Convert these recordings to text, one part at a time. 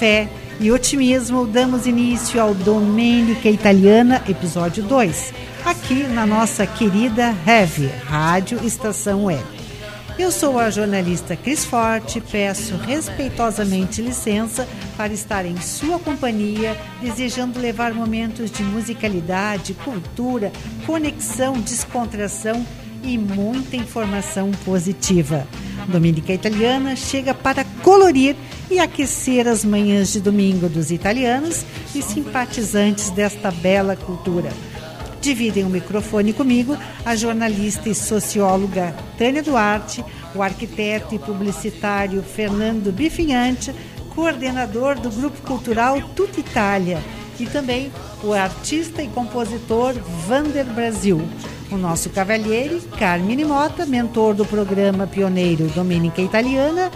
Fé e otimismo, damos início ao Domenica Italiana, episódio 2, aqui na nossa querida Heavy, Rádio Estação Web. Eu sou a jornalista Cris Forte, peço respeitosamente licença para estar em sua companhia, desejando levar momentos de musicalidade, cultura, conexão, descontração e muita informação positiva. Dominica Italiana chega para colorir e aquecer as manhãs de domingo dos italianos e simpatizantes desta bela cultura. Dividem o microfone comigo a jornalista e socióloga Tânia Duarte, o arquiteto e publicitário Fernando Bifinhante, coordenador do Grupo Cultural Tuta Itália, e também o artista e compositor Vander Brasil o nosso cavalheiro Carmine Mota, mentor do programa pioneiro Domenica Italiana,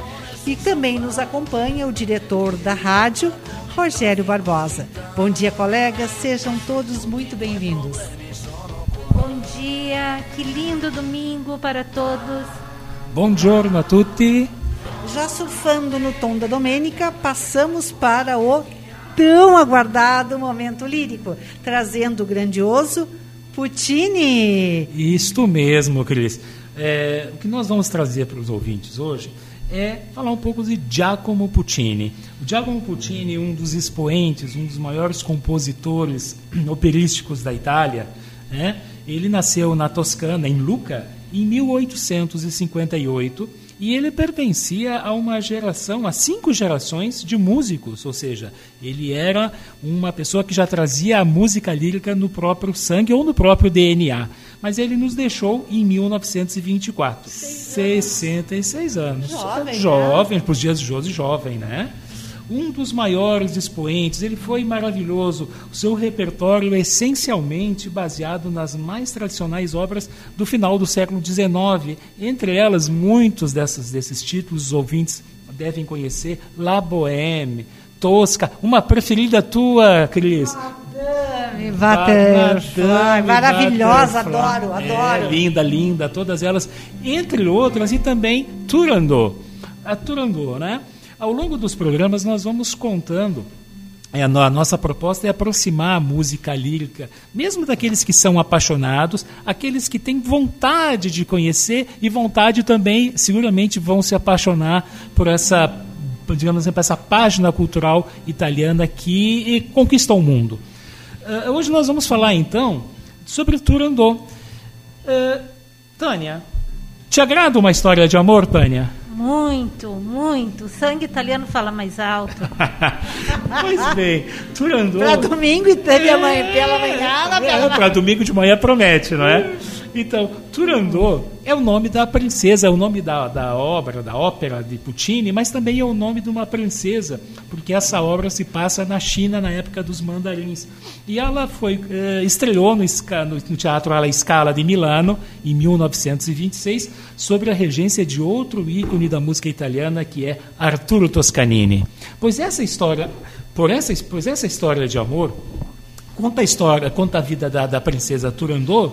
e também nos acompanha o diretor da rádio, Rogério Barbosa. Bom dia, colegas, sejam todos muito bem-vindos. Bom dia, que lindo domingo para todos. Buongiorno a tutti. Já surfando no tom da Domênica, passamos para o tão aguardado momento lírico, trazendo o grandioso Puccini! Isto mesmo, Cris. É, o que nós vamos trazer para os ouvintes hoje é falar um pouco de Giacomo Puccini. O Giacomo Puccini, um dos expoentes, um dos maiores compositores operísticos da Itália, né? ele nasceu na Toscana, em Lucca, em 1858 e ele pertencia a uma geração, a cinco gerações de músicos, ou seja, ele era uma pessoa que já trazia a música lírica no próprio sangue ou no próprio DNA. Mas ele nos deixou em 1924. Seis 66 anos. Jovem, jovem né? para os dias de hoje, jovem, né? Um dos maiores expoentes, ele foi maravilhoso. O seu repertório é essencialmente baseado nas mais tradicionais obras do final do século XIX. Entre elas, muitos dessas, desses títulos os ouvintes devem conhecer: La Bohème, Tosca, uma preferida tua, Cris. Madame, maravilhosa, adoro, adoro. É, linda, linda, todas elas, entre outras, e também Turandot. A Turandot, né? Ao longo dos programas, nós vamos contando. É, a nossa proposta é aproximar a música lírica, mesmo daqueles que são apaixonados, aqueles que têm vontade de conhecer e vontade também, seguramente, vão se apaixonar por essa, digamos assim, essa página cultural italiana que conquistou o mundo. Uh, hoje nós vamos falar então sobre Turandot. Uh, Tânia, te agrada uma história de amor, Tânia? Muito, muito. O sangue italiano fala mais alto. pois bem, Turandot. Para domingo e pela manhã, pela manhã. É, Para domingo de manhã promete, não é? Então, Turandot é o nome da princesa, é o nome da, da obra, da ópera de Puccini, mas também é o nome de uma princesa, porque essa obra se passa na China na época dos mandarins. E ela foi uh, estreou no, no, Teatro alla Scala de Milano em 1926, sob a regência de outro ícone da música italiana, que é Arturo Toscanini. Pois essa história, por essa, pois essa história de amor conta a história, conta a vida da, da princesa Turandot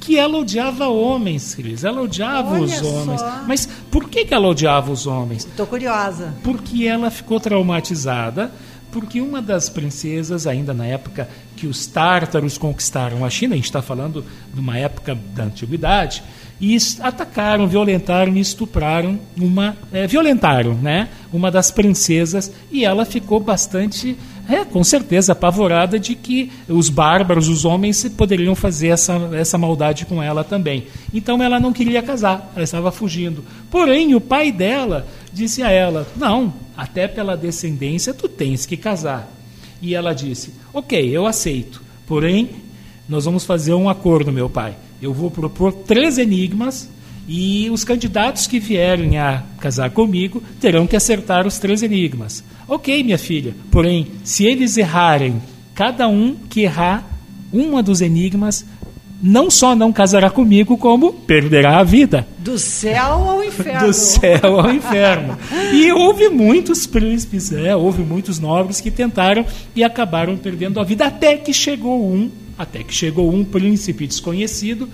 que ela odiava homens, Cris. Ela odiava Olha os homens. só. Mas por que, que ela odiava os homens? Estou curiosa. Porque ela ficou traumatizada, porque uma das princesas, ainda na época que os tártaros conquistaram a China, a gente está falando de uma época da antiguidade, e atacaram, violentaram e estupraram uma. É, violentaram, né? Uma das princesas, e ela ficou bastante É, com certeza, apavorada de que os bárbaros, os homens, poderiam fazer essa, essa maldade com ela também. Então ela não queria casar, ela estava fugindo. Porém, o pai dela disse a ela: Não, até pela descendência tu tens que casar. E ela disse: Ok, eu aceito. Porém, nós vamos fazer um acordo, meu pai. Eu vou propor três enigmas e os candidatos que vierem a casar comigo terão que acertar os três enigmas. Ok, minha filha, porém, se eles errarem, cada um que errar uma dos enigmas, não só não casará comigo, como perderá a vida. Do céu ao inferno. Do céu ao inferno. E houve muitos príncipes, é, houve muitos nobres que tentaram e acabaram perdendo a vida, até que chegou um, até que chegou um príncipe desconhecido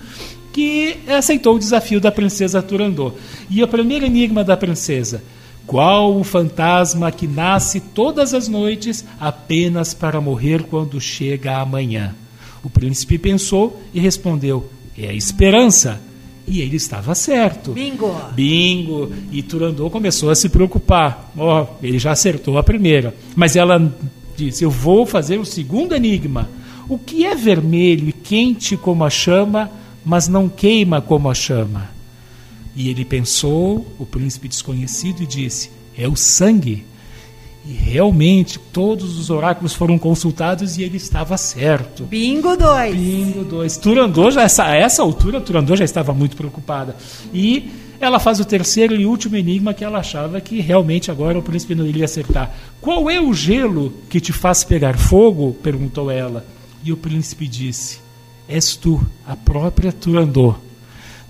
que aceitou o desafio da princesa Turandot. E o primeiro enigma da princesa: qual o fantasma que nasce todas as noites apenas para morrer quando chega a manhã? O príncipe pensou e respondeu: é a esperança. E ele estava certo. Bingo! Bingo! E Turandot começou a se preocupar. Ó, oh, ele já acertou a primeira. Mas ela disse: Eu vou fazer o segundo enigma. O que é vermelho e quente como a chama mas não queima como a chama. E ele pensou, o príncipe desconhecido, e disse: É o sangue. E realmente todos os oráculos foram consultados e ele estava certo. Bingo 2. Bingo 2. Turandot, já, essa, a essa altura, Turandot já estava muito preocupada. E ela faz o terceiro e último enigma que ela achava que realmente agora o príncipe não iria acertar. Qual é o gelo que te faz pegar fogo? perguntou ela. E o príncipe disse: és tu, a própria Turandot.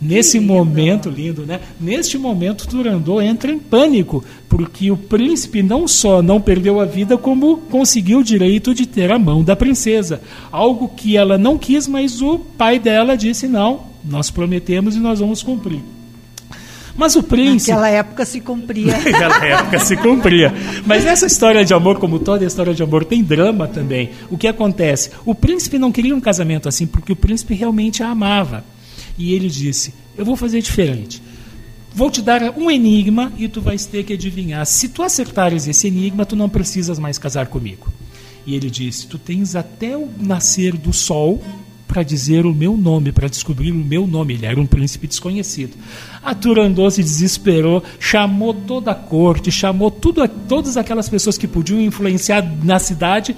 Nesse lindo. momento, lindo, né? Neste momento, Turandot entra em pânico, porque o príncipe não só não perdeu a vida, como conseguiu o direito de ter a mão da princesa. Algo que ela não quis, mas o pai dela disse: não, nós prometemos e nós vamos cumprir. Mas o príncipe. Naquela época se cumpria. Naquela época se cumpria. Mas essa história de amor, como toda história de amor, tem drama também. O que acontece? O príncipe não queria um casamento assim, porque o príncipe realmente a amava. E ele disse: Eu vou fazer diferente. Vou te dar um enigma e tu vais ter que adivinhar. Se tu acertares esse enigma, tu não precisas mais casar comigo. E ele disse: Tu tens até o nascer do sol para dizer o meu nome, para descobrir o meu nome. Ele era um príncipe desconhecido. A Turandot se desesperou, chamou toda a corte, chamou tudo, todas aquelas pessoas que podiam influenciar na cidade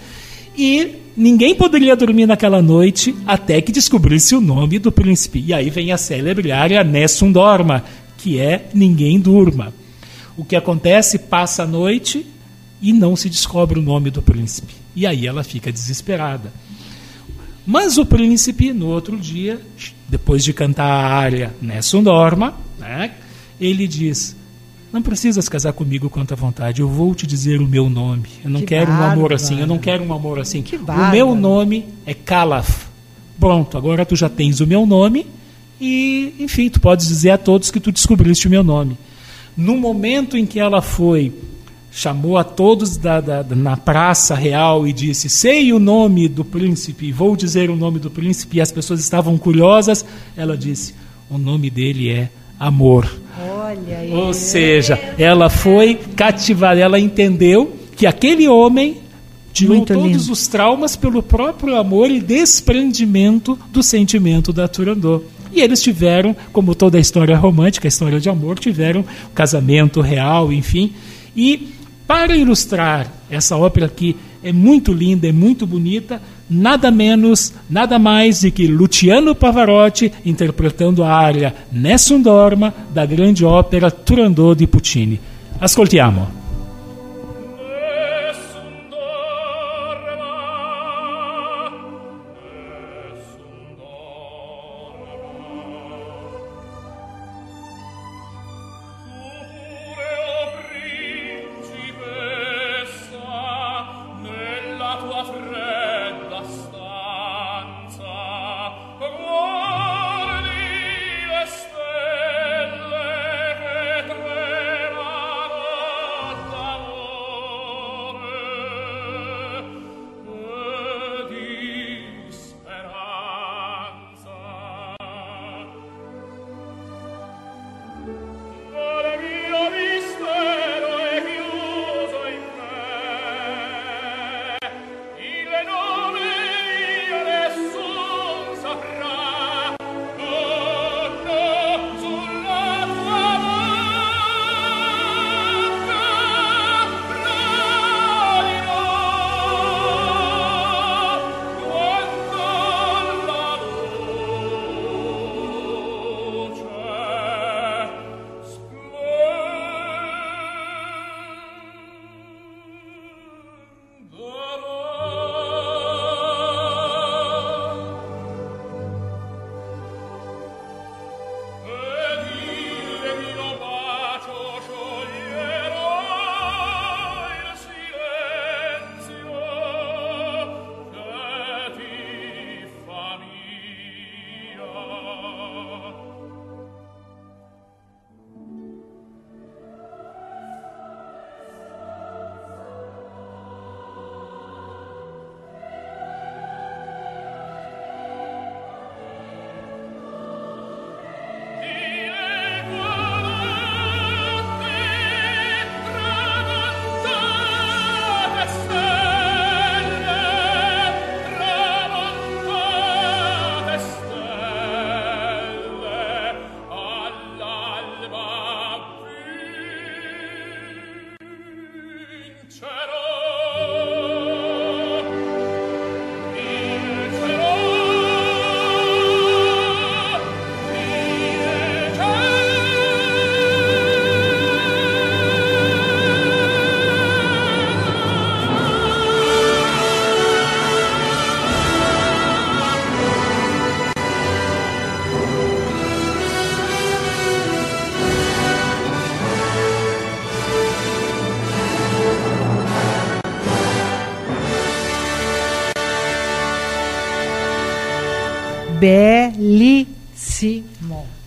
e ninguém poderia dormir naquela noite até que descobrisse o nome do príncipe. E aí vem a célebre área Nessum Dorma, que é ninguém durma. O que acontece? Passa a noite e não se descobre o nome do príncipe. E aí ela fica desesperada. Mas o príncipe, no outro dia, depois de cantar a área Nessun Dorma, né, ele diz: Não precisas casar comigo quanto à vontade, eu vou te dizer o meu nome. Eu não que quero bárbaro. um amor assim, eu não quero um amor assim. Que o meu nome é Calaf. Pronto, agora tu já tens o meu nome e, enfim, tu podes dizer a todos que tu descobriste o meu nome. No momento em que ela foi chamou a todos da, da, na praça real e disse: Sei o nome do príncipe, vou dizer o nome do príncipe, e as pessoas estavam curiosas. Ela disse: O nome dele é Amor. Olha. Ou seja, ela foi cativada, ela entendeu que aquele homem tirou Muito todos lindo. os traumas pelo próprio amor e desprendimento do sentimento da Turandot. E eles tiveram, como toda a história romântica, a história de amor, tiveram um casamento real, enfim. E para ilustrar essa ópera que é muito linda, é muito bonita, nada menos, nada mais de que Luciano Pavarotti interpretando a área Nessun Dorma da grande ópera Turandot di Puccini. Ascoltiamo.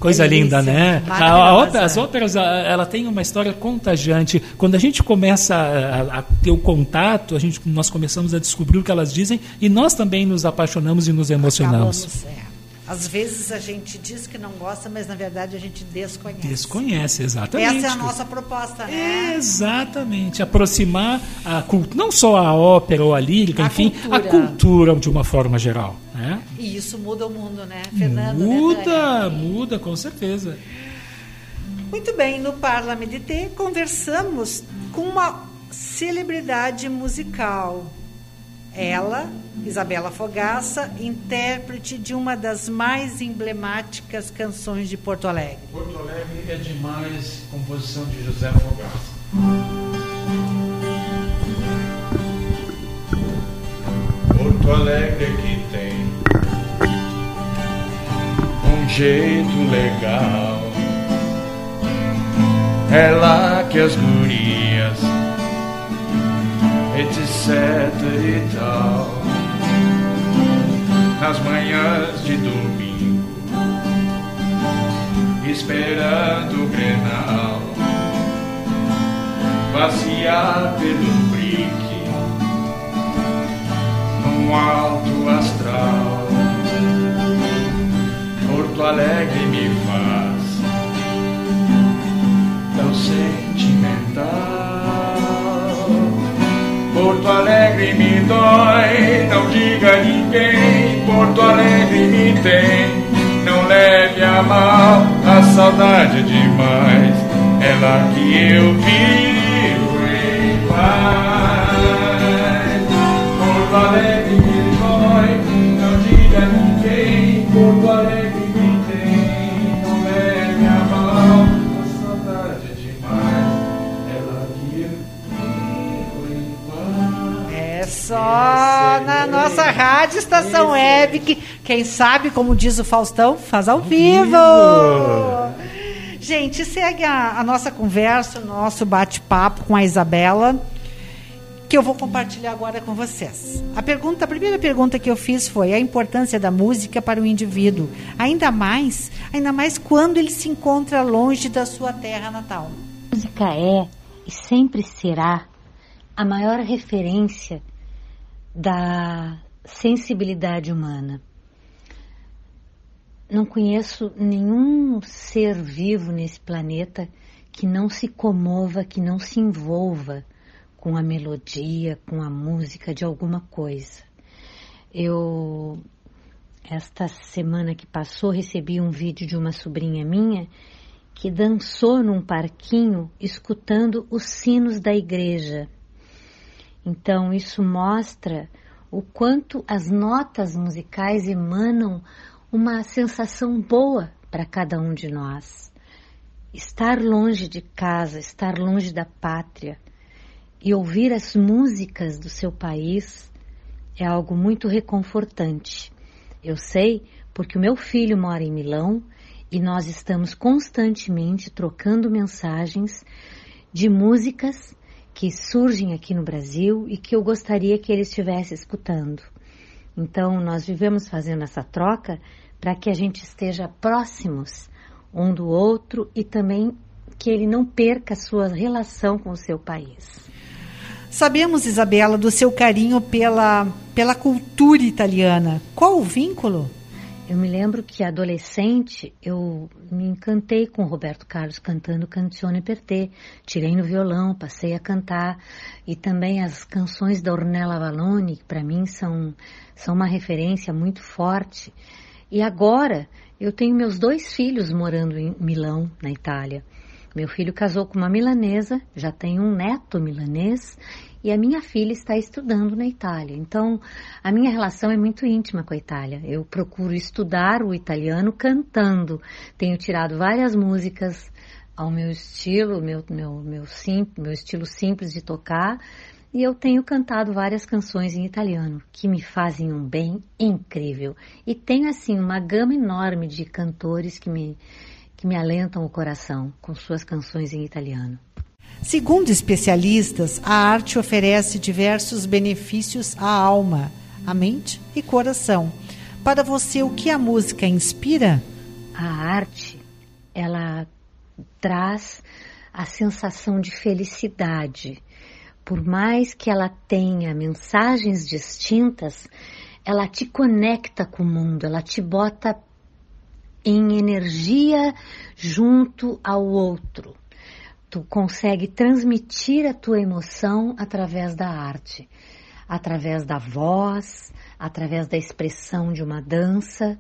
Coisa linda, né? A, as óperas, ela tem uma história contagiante. Quando a gente começa a, a ter o contato, a gente, nós começamos a descobrir o que elas dizem e nós também nos apaixonamos e nos emocionamos. Acabamos, é. Às vezes a gente diz que não gosta, mas na verdade a gente desconhece. Desconhece, exatamente. Essa é a nossa proposta, né? Exatamente, aproximar a cultura, não só a ópera ou a lírica, A enfim, cultura. a cultura de uma forma geral. Né? E isso muda o mundo, né, Fernando? né, Muda, Tânia? muda, com certeza. Muito bem, no Parla Medité conversamos com uma celebridade musical. Ela, Isabela Fogaça, intérprete de uma das mais emblemáticas canções de Porto Alegre. Porto Alegre é demais, composição de José Fogaça. Porto Alegre que tem um jeito legal. É lá que as gurias, etc e tal, nas manhãs de domingo esperando o Grenal. Passear pelo dói, não diga a ninguém Porto Alegre me tem não leve a mal, a saudade é demais. Lá que eu vivo em paz. Porto Alegre rádio Estação Web, que quem sabe, como diz o Faustão, faz ao vivo. Gente, segue a, a nossa conversa, o nosso bate-papo com a Isabela, que eu vou compartilhar agora com vocês. A pergunta, a primeira pergunta que eu fiz foi a importância da música para o indivíduo, ainda mais, ainda mais quando ele se encontra longe da sua terra natal. A música é e sempre será a maior referência da sensibilidade humana. Não conheço nenhum ser vivo nesse planeta que não se comova, que não se envolva com a melodia, com a música de alguma coisa. Eu, esta semana que passou, recebi um vídeo de uma sobrinha minha que dançou num parquinho escutando os sinos da igreja. Então, isso mostra o quanto as notas musicais emanam uma sensação boa para cada um de nós. Estar longe de casa, estar longe da pátria e ouvir as músicas do seu país é algo muito reconfortante. Eu sei porque o meu filho mora em Milão e nós estamos constantemente trocando mensagens de músicas que surgem aqui no Brasil e que eu gostaria que ele estivesse escutando. Então, nós vivemos fazendo essa troca para que a gente esteja próximos um do outro e também que ele não perca a sua relação com o seu país. Sabemos, Isabela, do seu carinho pela, pela cultura italiana. Qual o vínculo? Eu me lembro que adolescente eu me encantei com Roberto Carlos cantando Canzone per te. Tirei no violão, passei a cantar e também as canções da Ornella Valone, que para mim são são uma referência muito forte. E agora eu tenho meus dois filhos morando em Milão, na Itália. Meu filho casou com uma milanesa, já tem um neto milanês e a minha filha está estudando na Itália. Então, a minha relação é muito íntima com a Itália. Eu procuro estudar o italiano cantando. Tenho tirado várias músicas ao meu estilo, meu, meu, meu, sim, meu estilo simples de tocar. E eu tenho cantado várias canções em italiano que me fazem um bem incrível. E tenho, assim, uma gama enorme de cantores que me, que me alentam o coração com suas canções em italiano. Segundo especialistas, a arte oferece diversos benefícios à alma, à mente e coração. Para você, o que a música inspira? A arte, ela traz a sensação de felicidade. Por mais que ela tenha mensagens distintas, ela te conecta com o mundo, ela te bota em energia junto ao outro. Tu consegue transmitir a tua emoção através da arte, através da voz, através da expressão de uma dança.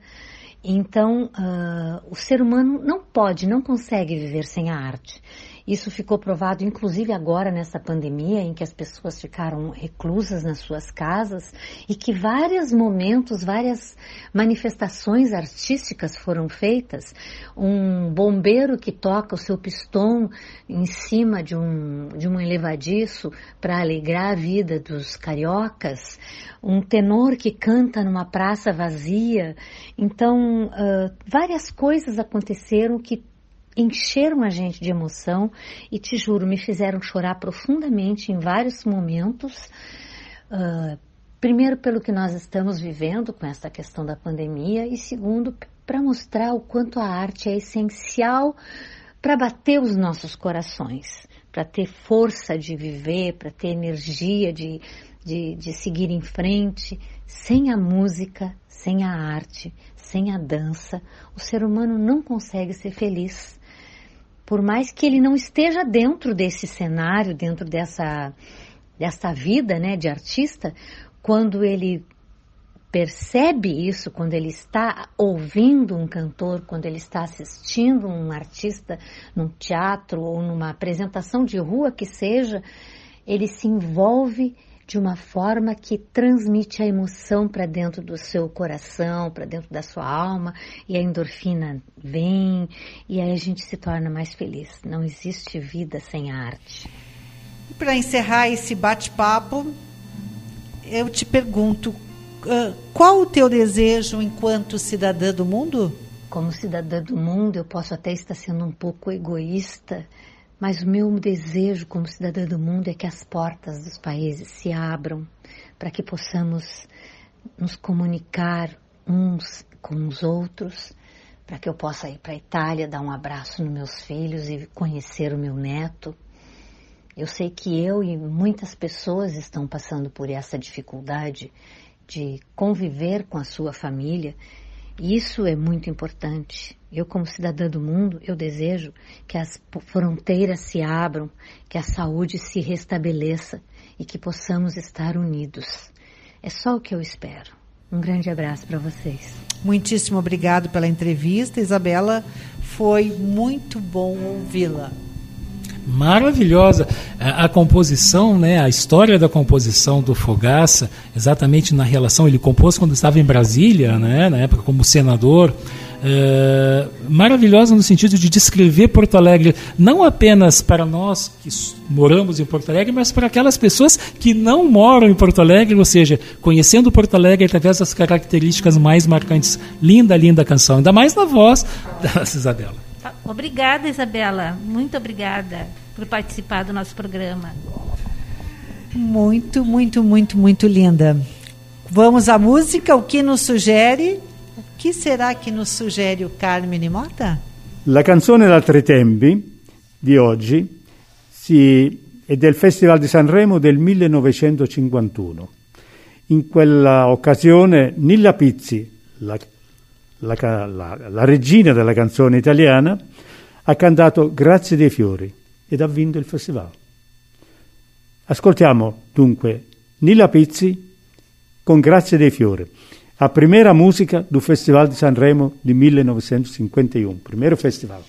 Então, uh, o ser humano não pode, não consegue viver sem a arte. Isso ficou provado, inclusive agora nessa pandemia, em que as pessoas ficaram reclusas nas suas casas e que vários momentos, várias manifestações artísticas foram feitas. Um bombeiro que toca o seu pistão em cima de um, de um elevadiço para alegrar a vida dos cariocas. Um tenor que canta numa praça vazia. Então, uh, várias coisas aconteceram que encheram a gente de emoção e te juro, me fizeram chorar profundamente em vários momentos. Uh, primeiro, pelo que nós estamos vivendo com essa questão da pandemia, e segundo, para mostrar o quanto a arte é essencial para bater os nossos corações, para ter força de viver, para ter energia de, de, de seguir em frente. Sem a música, sem a arte, sem a dança, o ser humano não consegue ser feliz por mais que ele não esteja dentro desse cenário, dentro dessa, dessa vida né, de artista, quando ele percebe isso, quando ele está ouvindo um cantor, quando ele está assistindo um artista num teatro ou numa apresentação de rua que seja, ele se envolve de uma forma que transmite a emoção para dentro do seu coração, para dentro da sua alma, e a endorfina vem, e aí a gente se torna mais feliz. Não existe vida sem arte. Para encerrar esse bate-papo, eu te pergunto, qual o teu desejo enquanto cidadã do mundo? Como cidadã do mundo, eu posso até estar sendo um pouco egoísta, mas o meu desejo como cidadã do mundo é que as portas dos países se abram para que possamos nos comunicar uns com os outros, para que eu possa ir para a Itália dar um abraço nos meus filhos e conhecer o meu neto. Eu sei que eu e muitas pessoas estão passando por essa dificuldade de conviver com a sua família isso é muito importante. Eu, como cidadã do mundo, eu desejo que as fronteiras se abram, que a saúde se restabeleça e que possamos estar unidos. É só o que eu espero. Um grande abraço para vocês. Muitíssimo obrigado pela entrevista, Isabela. Foi muito bom ouvi-la maravilhosa. A, a, composição, né, a história da composição do Fogaça, exatamente na relação, ele compôs quando estava em Brasília, né, na época como senador, é, maravilhosa no sentido de descrever Porto Alegre, não apenas para nós que moramos em Porto Alegre, mas para aquelas pessoas que não moram em Porto Alegre, ou seja, conhecendo Porto Alegre através das características mais marcantes. Linda, linda canção, ainda mais na voz da Isabela. Obrigada, Isabela. Muito obrigada por participar do nosso programa. Muito, muito, muito, muito linda. Vamos à música. O que nos sugere? O que será que nos sugere o Carmine Mota? La canzone d'altri tempi di oggi si, è del Festival di Sanremo del 1951. In quella occasione Nilla Pizzi, la la, la, la regina della canzone italiana, ha cantato Grazie dei fiori ed ha vinto il festival. Ascoltiamo dunque Nilla Pizzi con Grazie dei fiori, a prima musica del Festival di Sanremo di 1951, primo festival.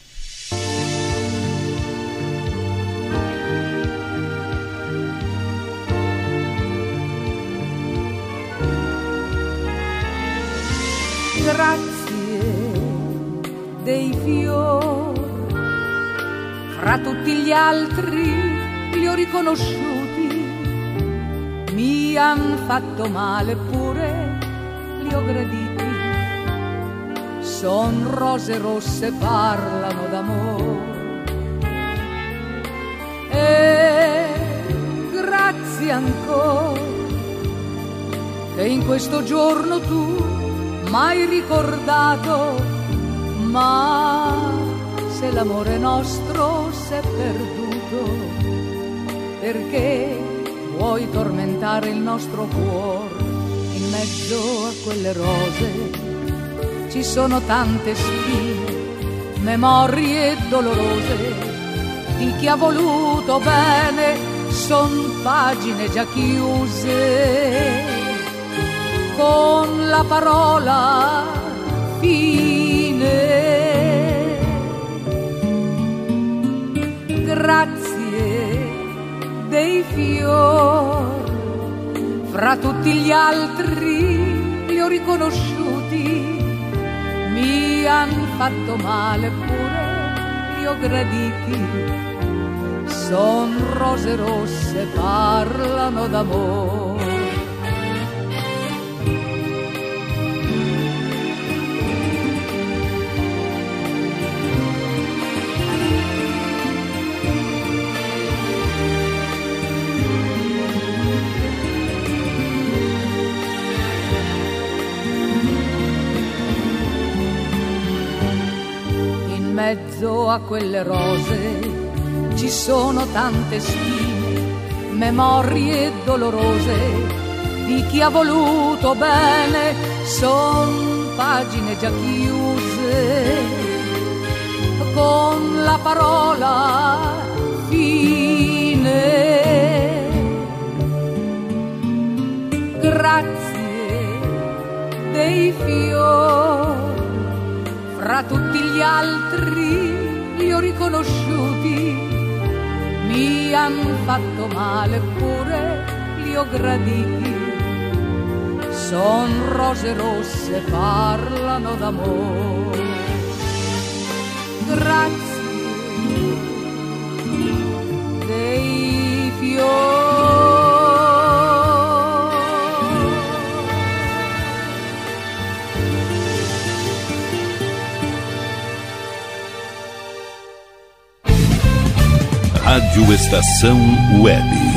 Dei fiori. Fra tutti gli altri li ho riconosciuti, mi han fatto male pure li ho graditi. Son rose rosse, parlano d'amore. E grazie ancora che in questo giorno tu mai ricordato, ma se l'amore nostro s'è perduto, perché vuoi tormentare il nostro cuore in mezzo a quelle rose? Ci sono tante spine, memorie dolorose di chi ha voluto bene son pagine già chiuse con la parola fine. Grazie dei fiori, fra tutti gli altri li ho riconosciuti, mi han fatto male pure, li ho graditi. Son rose rosse, parlano d'amore. Mezzo a quelle rose ci sono tante spine, memorie dolorose di chi ha voluto bene, son pagine già chiuse con la parola fine. Grazie dei fiori, fra tutti gli altri li ho riconosciuti mi han fatto male pure li ho graditi. Son rose rosse, parlano d'amore. Grazie dei fiori. Rádio Estação Web.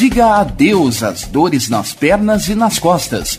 Diga adeus às dores nas pernas e nas costas.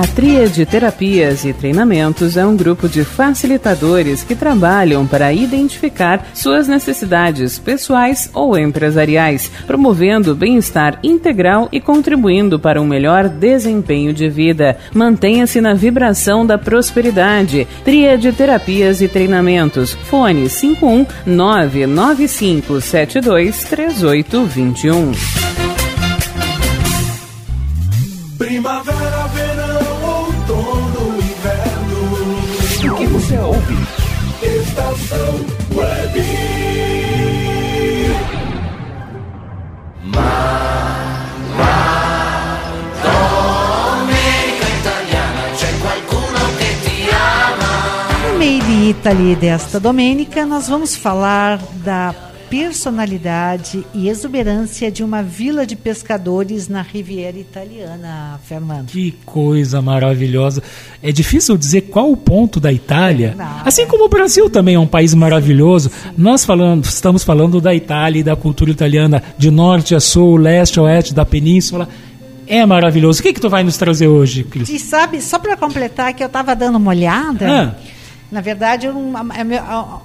A Tríade Terapias e Treinamentos é um grupo de facilitadores que trabalham para identificar suas necessidades pessoais ou empresariais, promovendo bem-estar integral e contribuindo para um melhor desempenho de vida. Mantenha-se na vibração da prosperidade. Tríade Terapias e Treinamentos. Fone 51 99572 3821. Primavera, Estação Web. Domenica italiana, c'è qualcuno che ti ama. No Made in Italy desta domênica, nós vamos falar da personalidade e exuberância de uma vila de pescadores na Riviera Italiana, Fernando. Que coisa maravilhosa. É difícil dizer qual o ponto da Itália. Assim como o Brasil também é um país maravilhoso. Nós falando, estamos falando da Itália e da cultura italiana de norte a sul, leste a oeste da península. É maravilhoso. O que, que tu vai nos trazer hoje, Cris? E sabe, só para completar que eu estava dando uma olhada, Ah. Na verdade, uma, é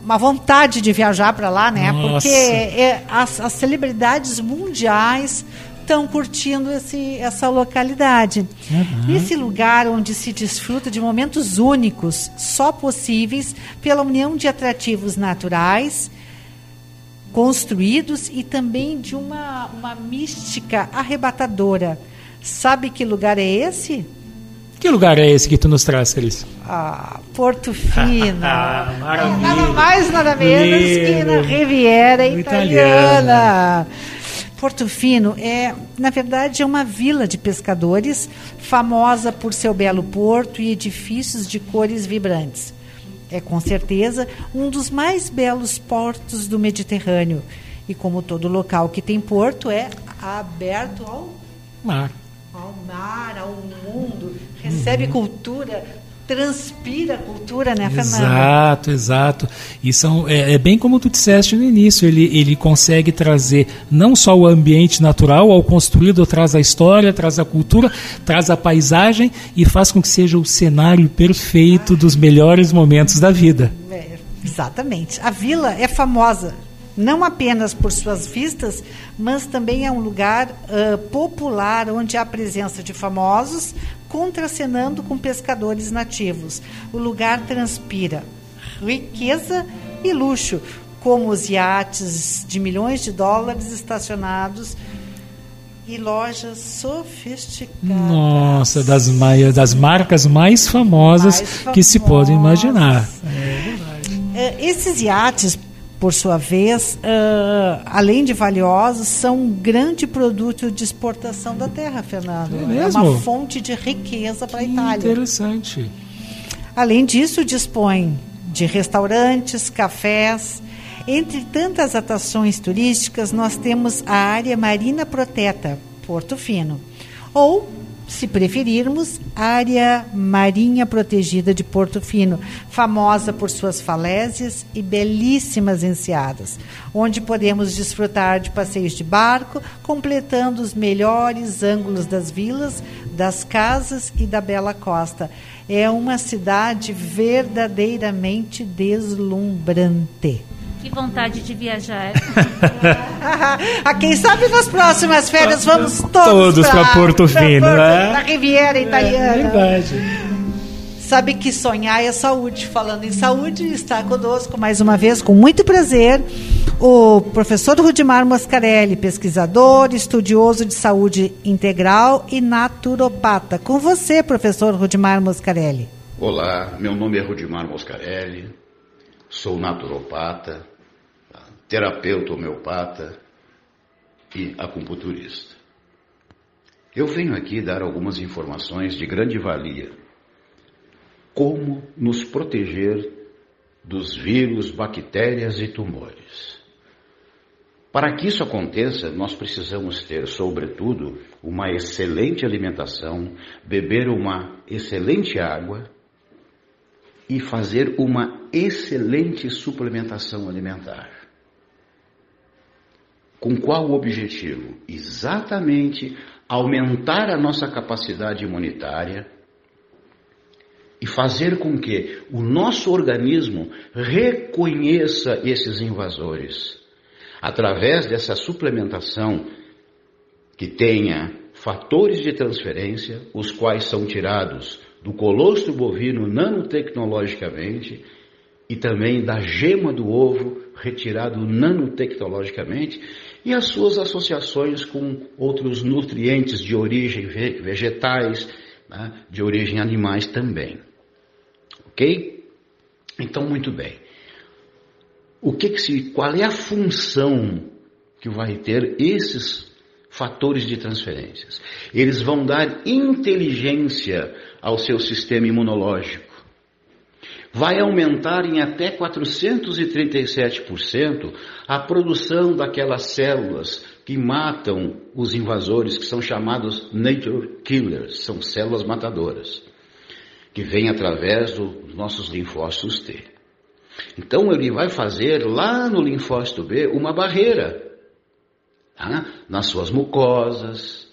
uma vontade de viajar para lá, né? Nossa. Porque é, as, as celebridades mundiais estão curtindo esse, essa localidade. Uhum. Nesse lugar onde se desfruta de momentos únicos, só possíveis pela união de atrativos naturais, construídos e também de uma, uma mística arrebatadora. Sabe que lugar é esse? Que lugar é esse que tu nos traz, Cris? Ah, Porto Fino. Maravilha. nada mais, nada menos que na. Riviera Italiana. Italiana. Porto Fino é, na verdade, é uma vila de pescadores famosa por seu belo porto e edifícios de cores vibrantes. É com certeza um dos mais belos portos do Mediterrâneo. E como todo local que tem porto, é aberto ao Mar. Ao mar, ao mundo, recebe cultura, transpira cultura, né, Fernanda? Exato, exato. E são, é, é bem como tu disseste no início, ele, ele consegue trazer não só o ambiente natural, ao construído traz a história, traz a cultura, traz a paisagem e faz com que seja o cenário perfeito dos melhores momentos da vida. É, exatamente. A vila é famosa não apenas por suas vistas, mas também é um lugar ah, popular onde há presença de famosos contracenando com pescadores nativos. O lugar transpira riqueza e luxo, como os iates de milhões de dólares estacionados e lojas sofisticadas. Nossa, das, das marcas mais famosas Mais que se podem imaginar. Eh, esses iates, por sua vez, eh, além de valiosos, são um grande produto de exportação da terra, Fernando. É mesmo? uma fonte de riqueza para a Itália. Interessante. Além disso, dispõe de restaurantes, cafés. Entre tantas atrações turísticas, nós temos a área Marina Proteta, Porto Fino. Ou, se preferirmos, área Marinha Protegida de Porto Fino, famosa por suas falésias e belíssimas enseadas, onde podemos desfrutar de passeios de barco, completando os melhores ângulos das vilas, das casas e da bela costa. É uma cidade verdadeiramente deslumbrante. Que vontade de viajar. a quem sabe nas próximas férias vamos todos, Todos pra Porto Fino, né? pra Riviera Italiana. É verdade. Sabe que sonhar é saúde. Falando em saúde, está conosco mais uma vez, com muito prazer, o professor Rudimar Moscarelli, pesquisador, estudioso de saúde integral e naturopata. Com você, professor Rudimar Moscarelli. Olá, meu nome é Rudimar Moscarelli, sou naturopata, terapeuta homeopata e acupunturista. Eu venho aqui dar algumas informações de grande valia como nos proteger dos vírus, bactérias e tumores. Para que isso aconteça, nós precisamos ter, sobretudo, uma excelente alimentação, beber uma excelente água e fazer uma excelente suplementação alimentar. Com qual objetivo? Exatamente aumentar a nossa capacidade imunitária e fazer com que o nosso organismo reconheça esses invasores através dessa suplementação que tenha fatores de transferência, os quais são tirados do colostro bovino nanotecnologicamente e também da gema do ovo retirado nanotecnologicamente e as suas associações com outros nutrientes de origem vegetais, né, de origem animais também. Ok? Então, muito bem. O que, que se, qual é a função que vai ter esses fatores de transferências? Eles vão dar inteligência ao seu sistema imunológico. Vai aumentar em até 437% a produção daquelas células que matam os invasores, que são chamados nature killers, são células matadoras, que vêm através dos nossos linfócitos T. Então ele vai fazer lá no linfócito B uma barreira tá? nas suas mucosas,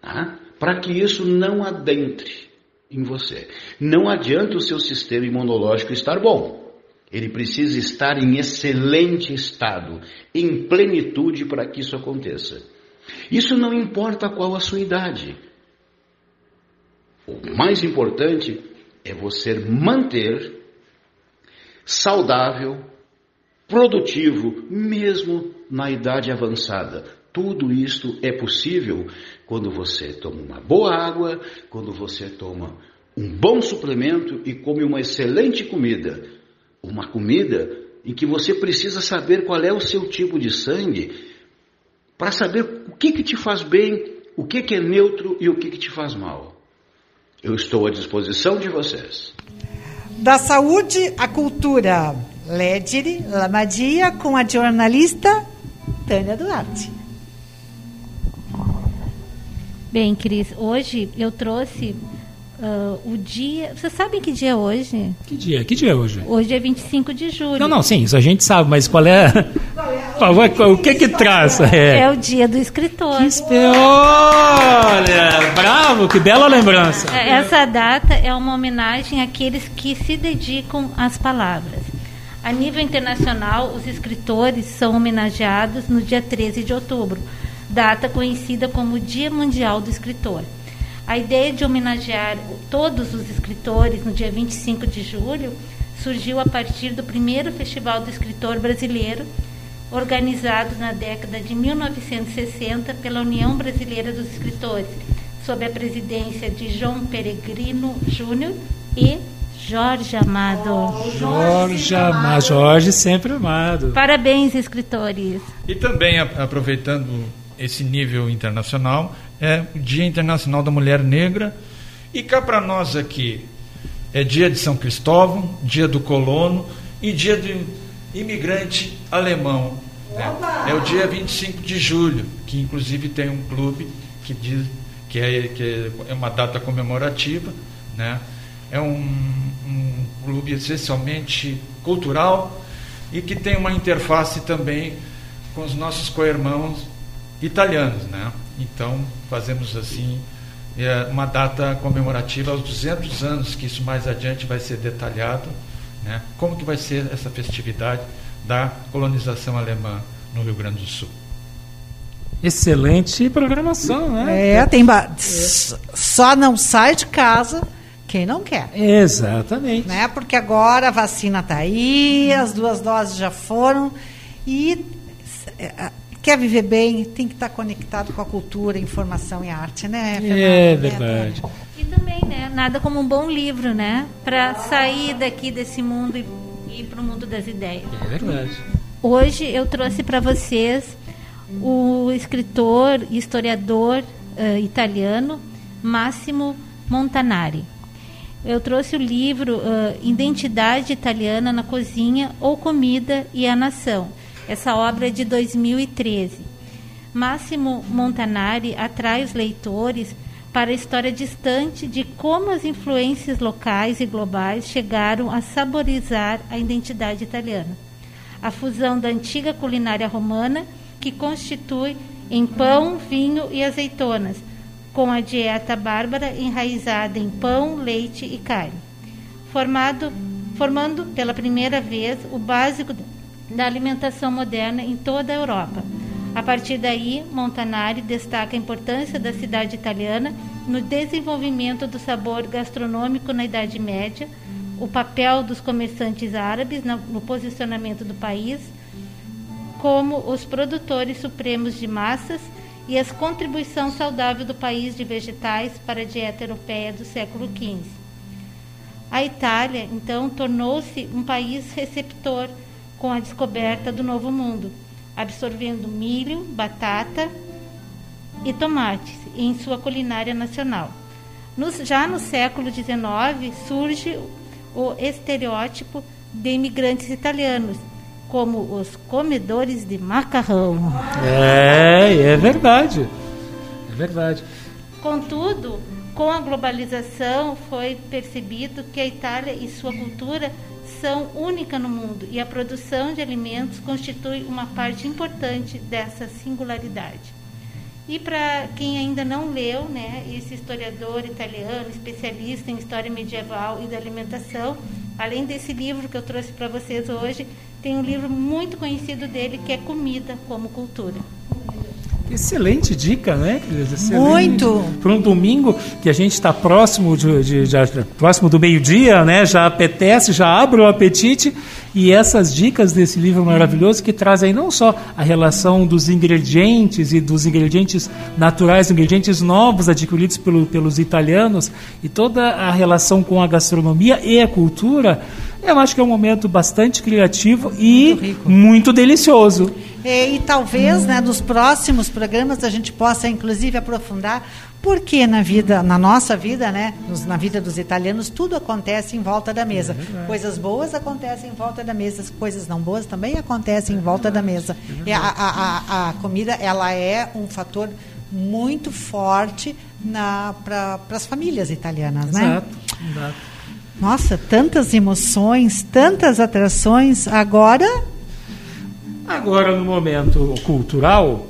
tá? para que isso não adentre em você. Não adianta o seu sistema imunológico estar bom. Ele precisa estar em excelente estado, em plenitude para que isso aconteça. Isso não importa qual a sua idade. O mais importante é você manter saudável, produtivo, mesmo na idade avançada. Tudo isto é possível quando você toma uma boa água, quando você toma um bom suplemento e come uma excelente comida. Uma comida em que você precisa saber qual é o seu tipo de sangue para saber o que, que te faz bem, o que, que é neutro e o que, que te faz mal. Eu estou à disposição de vocês. Da saúde à cultura. Lediri Lamadia com a jornalista Tânia Duarte. Bem, Cris, hoje eu trouxe uh, o dia. Você sabe que dia é hoje? Que dia? Que dia é hoje? Hoje é 25 de julho. Não, não, sim, isso a gente sabe, mas qual é. o que que traz? É, é o dia do escritor. Que Olha, bravo, que bela lembrança. É, essa data é uma homenagem àqueles que se dedicam às palavras. A nível internacional, os escritores são homenageados no dia 13 de outubro, data conhecida como Dia Mundial do Escritor. A ideia de homenagear todos os escritores no dia 25 de julho surgiu a partir do primeiro Festival do Escritor Brasileiro, organizado na década de 1960 pela União Brasileira dos Escritores, sob a presidência de João Peregrino Júnior e Jorge Amado. Jorge Amado. Jorge sempre amado. Parabéns, escritores. E também, aproveitando esse nível internacional, é o Dia Internacional da Mulher Negra. E cá para nós aqui, é dia de São Cristóvão, dia do colono e dia do imigrante alemão. Né? É o dia 25 de julho, que inclusive tem um clube que diz que é, que é uma data comemorativa. Né? É um, um clube essencialmente cultural e que tem uma interface também com os nossos co-irmãos italianos, né? Então fazemos assim é, uma data comemorativa aos 200 anos, que isso mais adiante vai ser detalhado, né? Como que vai ser essa festividade da colonização alemã no Rio Grande do Sul? Excelente programação, né? É, tem ba... só não sai de casa quem não quer. Exatamente. Né? Porque agora a vacina está aí, as duas doses já foram e é, quer viver bem, tem que estar conectado com a cultura, informação e arte, né? Fernanda? É verdade. E também, né? Nada como um bom livro, né? Para sair daqui desse mundo e ir para o mundo das ideias. É verdade. Hoje eu trouxe para vocês o escritor e historiador uh, italiano Massimo Montanari. eu trouxe o livro uh, Identidade Italiana na Cozinha ou Comida e a Nação. Essa obra é de 2013. Máximo Montanari atrai os leitores para a história distante de como as influências locais e globais chegaram a saborizar a identidade italiana. A fusão da antiga culinária romana, que constitui em pão, vinho e azeitonas, com a dieta bárbara enraizada em pão, leite e carne, formado, formando pela primeira vez o básico da alimentação moderna em toda a Europa. A partir daí, Montanari destaca a importância da cidade italiana no desenvolvimento do sabor gastronômico na Idade Média, o papel dos comerciantes árabes no posicionamento do país, como os produtores supremos de massas e a contribuição saudável do país de vegetais para a dieta europeia do século XV. A Itália, então, tornou-se um país receptor com a descoberta do Novo Mundo, absorvendo milho, batata e tomates em sua culinária nacional. já no século XIX surge o estereótipo de imigrantes italianos, como os comedores de macarrão. É, é verdade. É verdade. Contudo, com a globalização foi percebido que a Itália e sua cultura são única no mundo e a produção de alimentos constitui uma parte importante dessa singularidade. E para quem ainda não leu, né, esse historiador italiano, especialista em história medieval e da alimentação, além desse livro que eu trouxe para vocês hoje, tem um livro muito conhecido dele que é Comida como Cultura. Excelente dica, né, Excelente. Muito. Para um domingo que a gente está próximo de, de, de, próximo do meio-dia, né? Já apetece, já abre o apetite. E essas dicas desse livro maravilhoso que trazem não só a relação dos ingredientes e dos ingredientes naturais, ingredientes novos adquiridos pelo, pelos italianos e toda a relação com a gastronomia e a cultura, eu acho que é um momento bastante criativo e muito, muito delicioso. E, e talvez, hum. né, nos próximos programas a gente possa inclusive aprofundar porque na vida, na nossa vida, né, na vida dos italianos, tudo acontece em volta da mesa. É coisas boas acontecem em volta da mesa, coisas não boas também acontecem em volta da mesa. É a, a, a, a comida, ela é um fator muito forte para as famílias italianas, né? Exato, exato. Nossa, tantas emoções, tantas atrações. Agora. Agora, no momento cultural,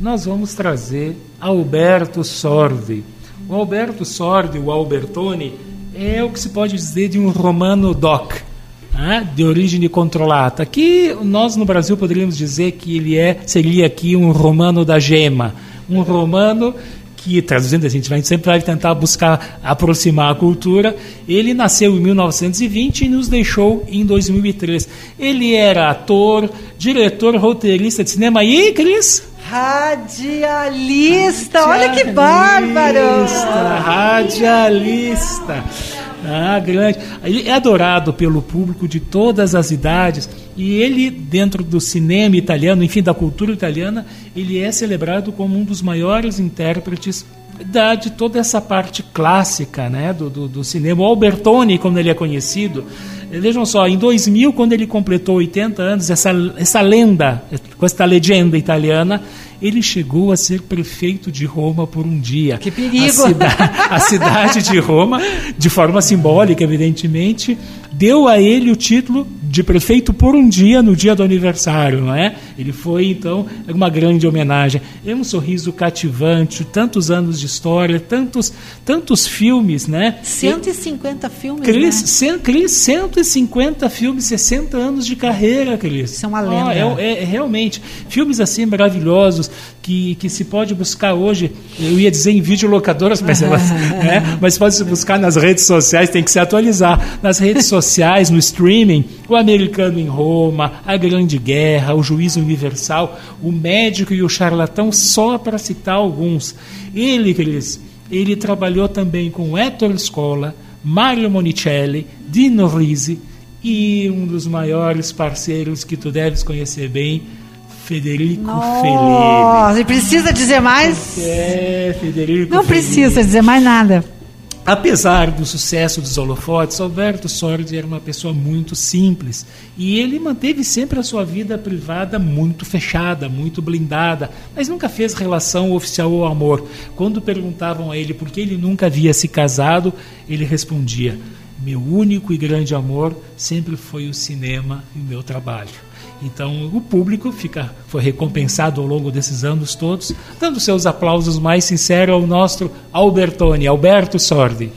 nós vamos trazer Alberto Sordi. O Alberto Sordi, o Albertoni, é o que se pode dizer de um romano doc, né, de origem controlada. Aqui, nós no Brasil poderíamos dizer que ele é, seria aqui um romano da gema, um romano que, traduzindo, a gente vai, sempre vai tentar buscar aproximar a cultura. Ele nasceu em 1920 e nos deixou em 2003. Ele era ator, diretor, roteirista de cinema. E, Cris? Radialista, radialista, olha que bárbaro! Radialista. Ah, grande. Ele é adorado pelo público de todas as idades e ele, dentro do cinema italiano, enfim, da cultura italiana, ele é celebrado como um dos maiores intérpretes da, de toda essa parte clássica né, do, do, do cinema. O Albertoni, como ele é conhecido, vejam só, em 2000, quando ele completou 80 anos, essa, essa lenda, com essa legenda italiana, ele chegou a ser prefeito de Roma por um dia. Que perigo! A, cida a cidade de Roma, de forma simbólica, evidentemente, deu a ele o título de prefeito por um dia no dia do aniversário, não é? Ele foi então uma grande homenagem. É um sorriso cativante, tantos anos de história, tantos tantos filmes, né? 150 filmes, Cris, né? Cris, 150 filmes, 60 anos de carreira, Cris. Isso é uma lenda. Oh, é, é, realmente filmes assim maravilhosos que, que se pode buscar hoje. Eu ia dizer em videolocadoras, mas elas, né? Mas pode se buscar nas redes sociais, tem que se atualizar nas redes sociais, no streaming. O Americano em Roma, A Grande Guerra, O Juízo Universal, O Médico e o Charlatão, só para citar alguns. Ele, Cris, ele trabalhou também com Ettore Scola, Mario Monicelli, Dino Risi e um dos maiores parceiros que tu deves conhecer bem, Federico Nossa, Fellini. precisa dizer mais? É, Federico Não Fellini. precisa dizer mais nada. Apesar do sucesso dos holofotes, Alberto Sordi era uma pessoa muito simples e ele manteve sempre a sua vida privada muito fechada, muito blindada, mas nunca fez relação oficial ao amor. Quando perguntavam a ele por que ele nunca havia se casado, ele respondia: Meu único e grande amor sempre foi o cinema e o meu trabalho. Então o público fica, foi recompensado ao longo desses anos todos, dando seus aplausos mais sinceros ao nosso Albertone, Alberto Sordi.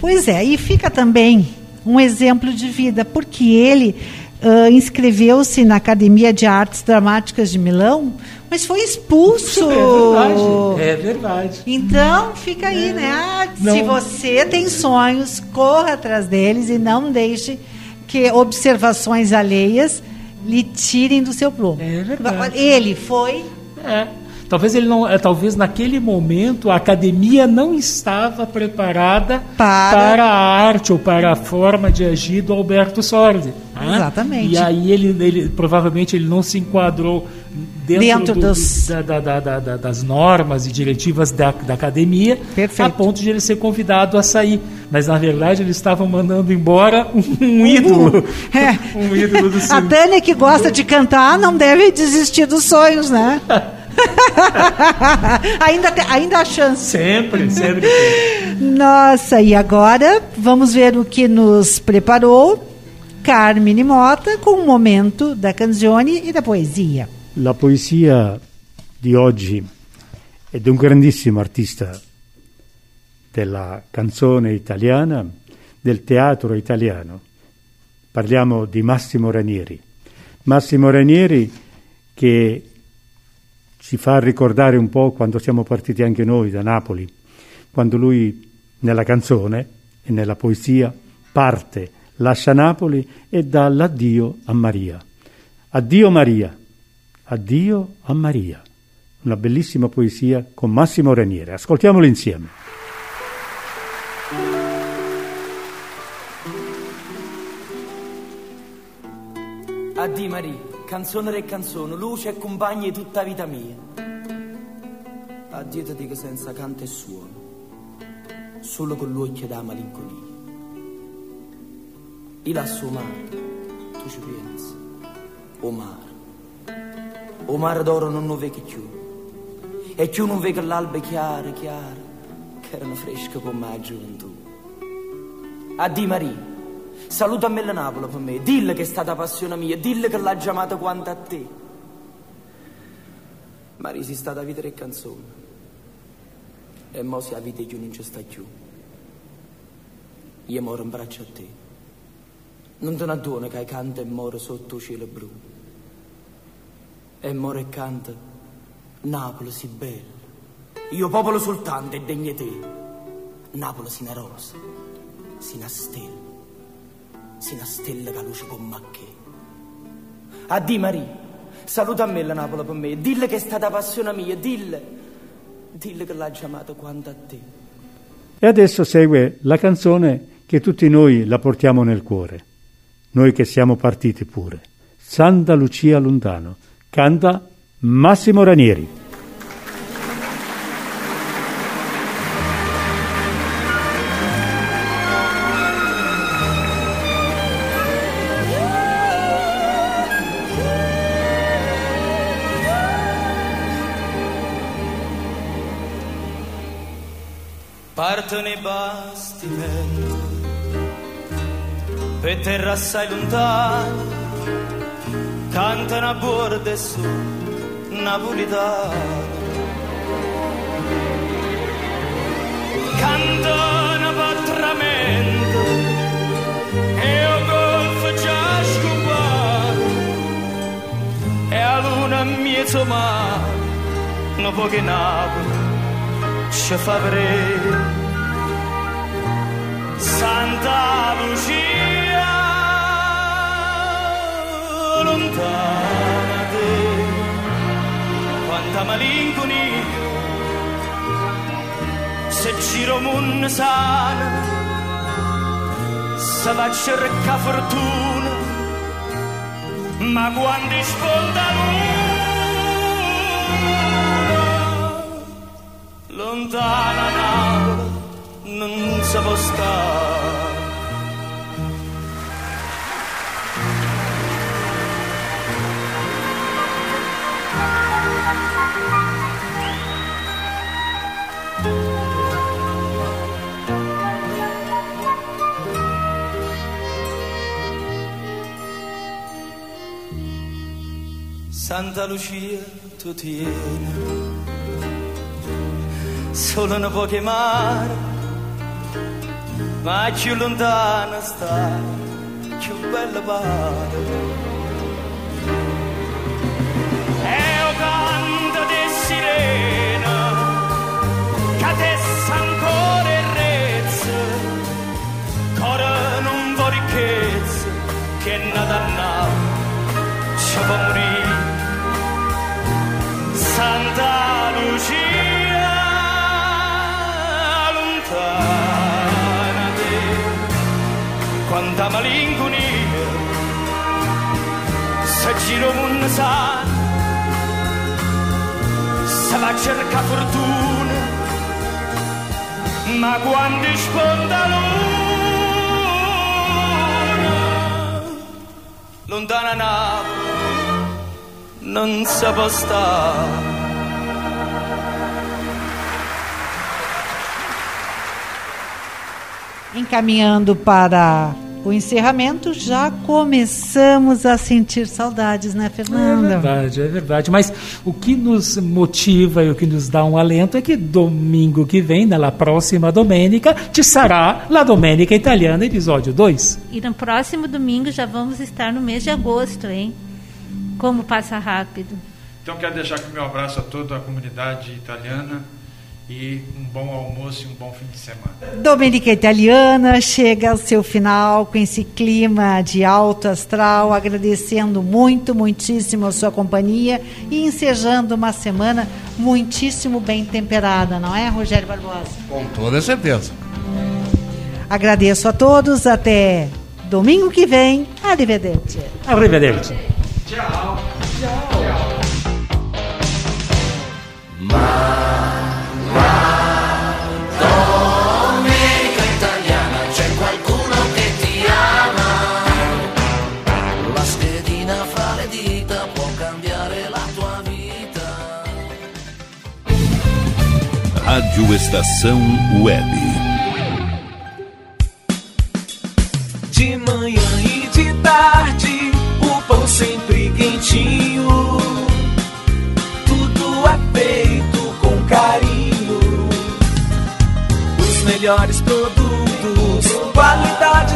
Pois é, e fica também um exemplo de vida, porque ele uh, inscreveu-se na Academia de Artes Dramáticas de Milão, mas foi expulso. É verdade, é verdade. Então fica aí, né? Ah, se você tem sonhos, corra atrás deles e não deixe que observações alheias lhe tirem do seu prumo. É verdade. Ele foi. É. Talvez ele não, é, talvez naquele momento a academia não estava preparada para, para a arte ou para a forma de agir do Alberto Sordi. né? Exatamente. E aí ele, ele provavelmente ele não se enquadrou dentro, Dentro do- dos- da- da- da- da- da- das normas e diretivas da, da academia, a ponto de ele ser convidado a sair. Mas na verdade eles estavam mandando embora um, um ídolo, um ídolo do A cinema. Tânia que gosta de cantar não deve desistir dos sonhos, né? ainda, te- ainda há chance. Sempre, sempre. Nossa, e agora vamos ver o que nos preparou Carmine Mota com o momento da canzone e da poesia. La poesia di oggi è di un grandissimo artista della canzone italiana, del teatro italiano. Parliamo di Massimo Ranieri. Massimo Ranieri che ci fa ricordare un po' quando siamo partiti anche noi da Napoli, quando lui nella canzone e nella poesia parte, lascia Napoli e dà l'addio a Maria. Addio Maria, addio a Maria. Una bellissima poesia con Massimo Ranieri. Ascoltiamolo insieme. Addio Maria, canzone e canzone, luce e compagni tutta vita mia. Addio ti dico senza canto e suono, solo con l'occhio da malinconia. Io lasso mare, tu ci pensi, o mare. O mare d'oro non lo vedi più, e più non vedi l'alba chiara, chiara, che erano fresche con me gioventù. Addio Maria. Saluta a me la Napoli per me, dille che è stata passione mia, dille che l'ha chiamata quanto a te. Maria si stata vita e canzone, e mo se la vita più non ci sta più. Io moro in braccio a te. Non te ne addono che canta e muore sotto cielo blu. E muore e canta, Napoli si bella. Io popolo soltanto e degne te. Napoli si una rosa, si una stella si una stella che luce con macchè. Addio Maria, saluta a me la Napoli per me, dille che è stata passione mia, dille, dille che l'ha chiamata quanto a te. E adesso segue la canzone che tutti noi la portiamo nel cuore, noi che siamo partiti pure. Santa Lucia lontano, canta Massimo Ranieri. Per terra assai lontana, cantano a bordo su napolitana. Cantano a pattramento e il golfo già scopato e a luna mezzo mare, non può che Napoli ci fa vedere Santa Lucia lontana te quanta malinconia se giro mun sana se va a cercare fortuna ma quando sponda luna lontana Napoli non sapevo stare. Santa Lucia tu tieni, solo ne puoi chiamare, ma più lontana stai, più bella pare. E o canto di sirena, che adesso ancora è rezza, ora non vuoi ricchezza, che nada ci fa morire. Santa Lucia lontana te. Quanta malinconia se giro un sa se va a cercare fortuna ma quando sponda luna lontana Napoli non può stare Encaminhando para o encerramento, já começamos a sentir saudades, né, É Fernanda? verdade, é verdade. Mas o que nos motiva e o que nos dá um alento é que domingo que vem, na próxima domenica, ci sarà la Domenica Italiana, episódio 2. E no próximo domingo já vamos estar no mês de agosto, hein? Como passa rápido. Então quero deixar aqui meu abraço a toda a comunidade italiana e um bom almoço e um bom fim de semana. Domenica Italiana chega ao seu final com esse clima de alto astral, agradecendo muito, muitíssimo a sua companhia e ensejando uma semana muitíssimo bem temperada, não é, Rogério Barbosa? Com toda certeza. Agradeço a todos, até domingo que vem. Arrivederci. Arrivederci. Tchau. Domenica italiana c'è qualcuno che ti ama. La schedina fra le dita può cambiare la tua vita. Rádio Estação Web. De manhã e de tarde, quentinho. Tudo é feito com carinho. Os melhores produtos, qualidade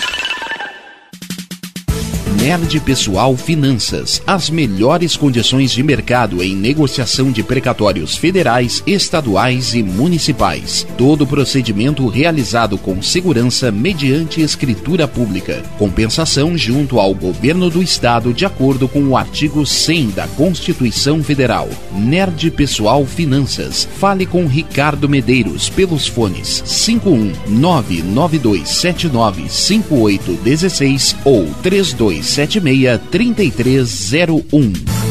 Nerd Pessoal Finanças. As melhores condições de mercado em negociação de precatórios federais, estaduais e municipais. Todo procedimento realizado com segurança mediante escritura pública. Compensação junto ao governo do estado de acordo com o artigo 100 da Constituição Federal. Nerd Pessoal Finanças. Fale com Ricardo Medeiros pelos fones 51 992795816 ou 32 763301. E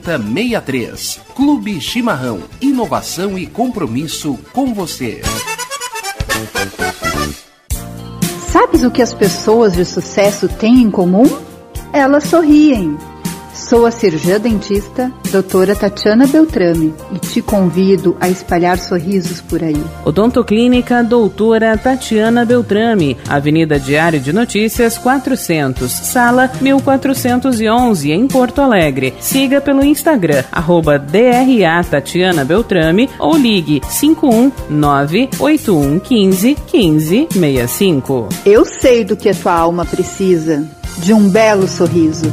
14 7063. Clube Chimarrão. Inovação e compromisso com você. Sabes o que as pessoas de sucesso têm em comum? Elas sorriem. Sou a cirurgiã dentista, doutora Tatiana Beltrame, e te convido a espalhar sorrisos por aí. Odontoclínica Doutora Tatiana Beltrame, Avenida Diário de Notícias 400, Sala 1411, em Porto Alegre. Siga pelo Instagram, arroba DRA Tatiana Beltrame ou ligue 5198115 1565. Eu sei do que a tua alma precisa, de um belo sorriso.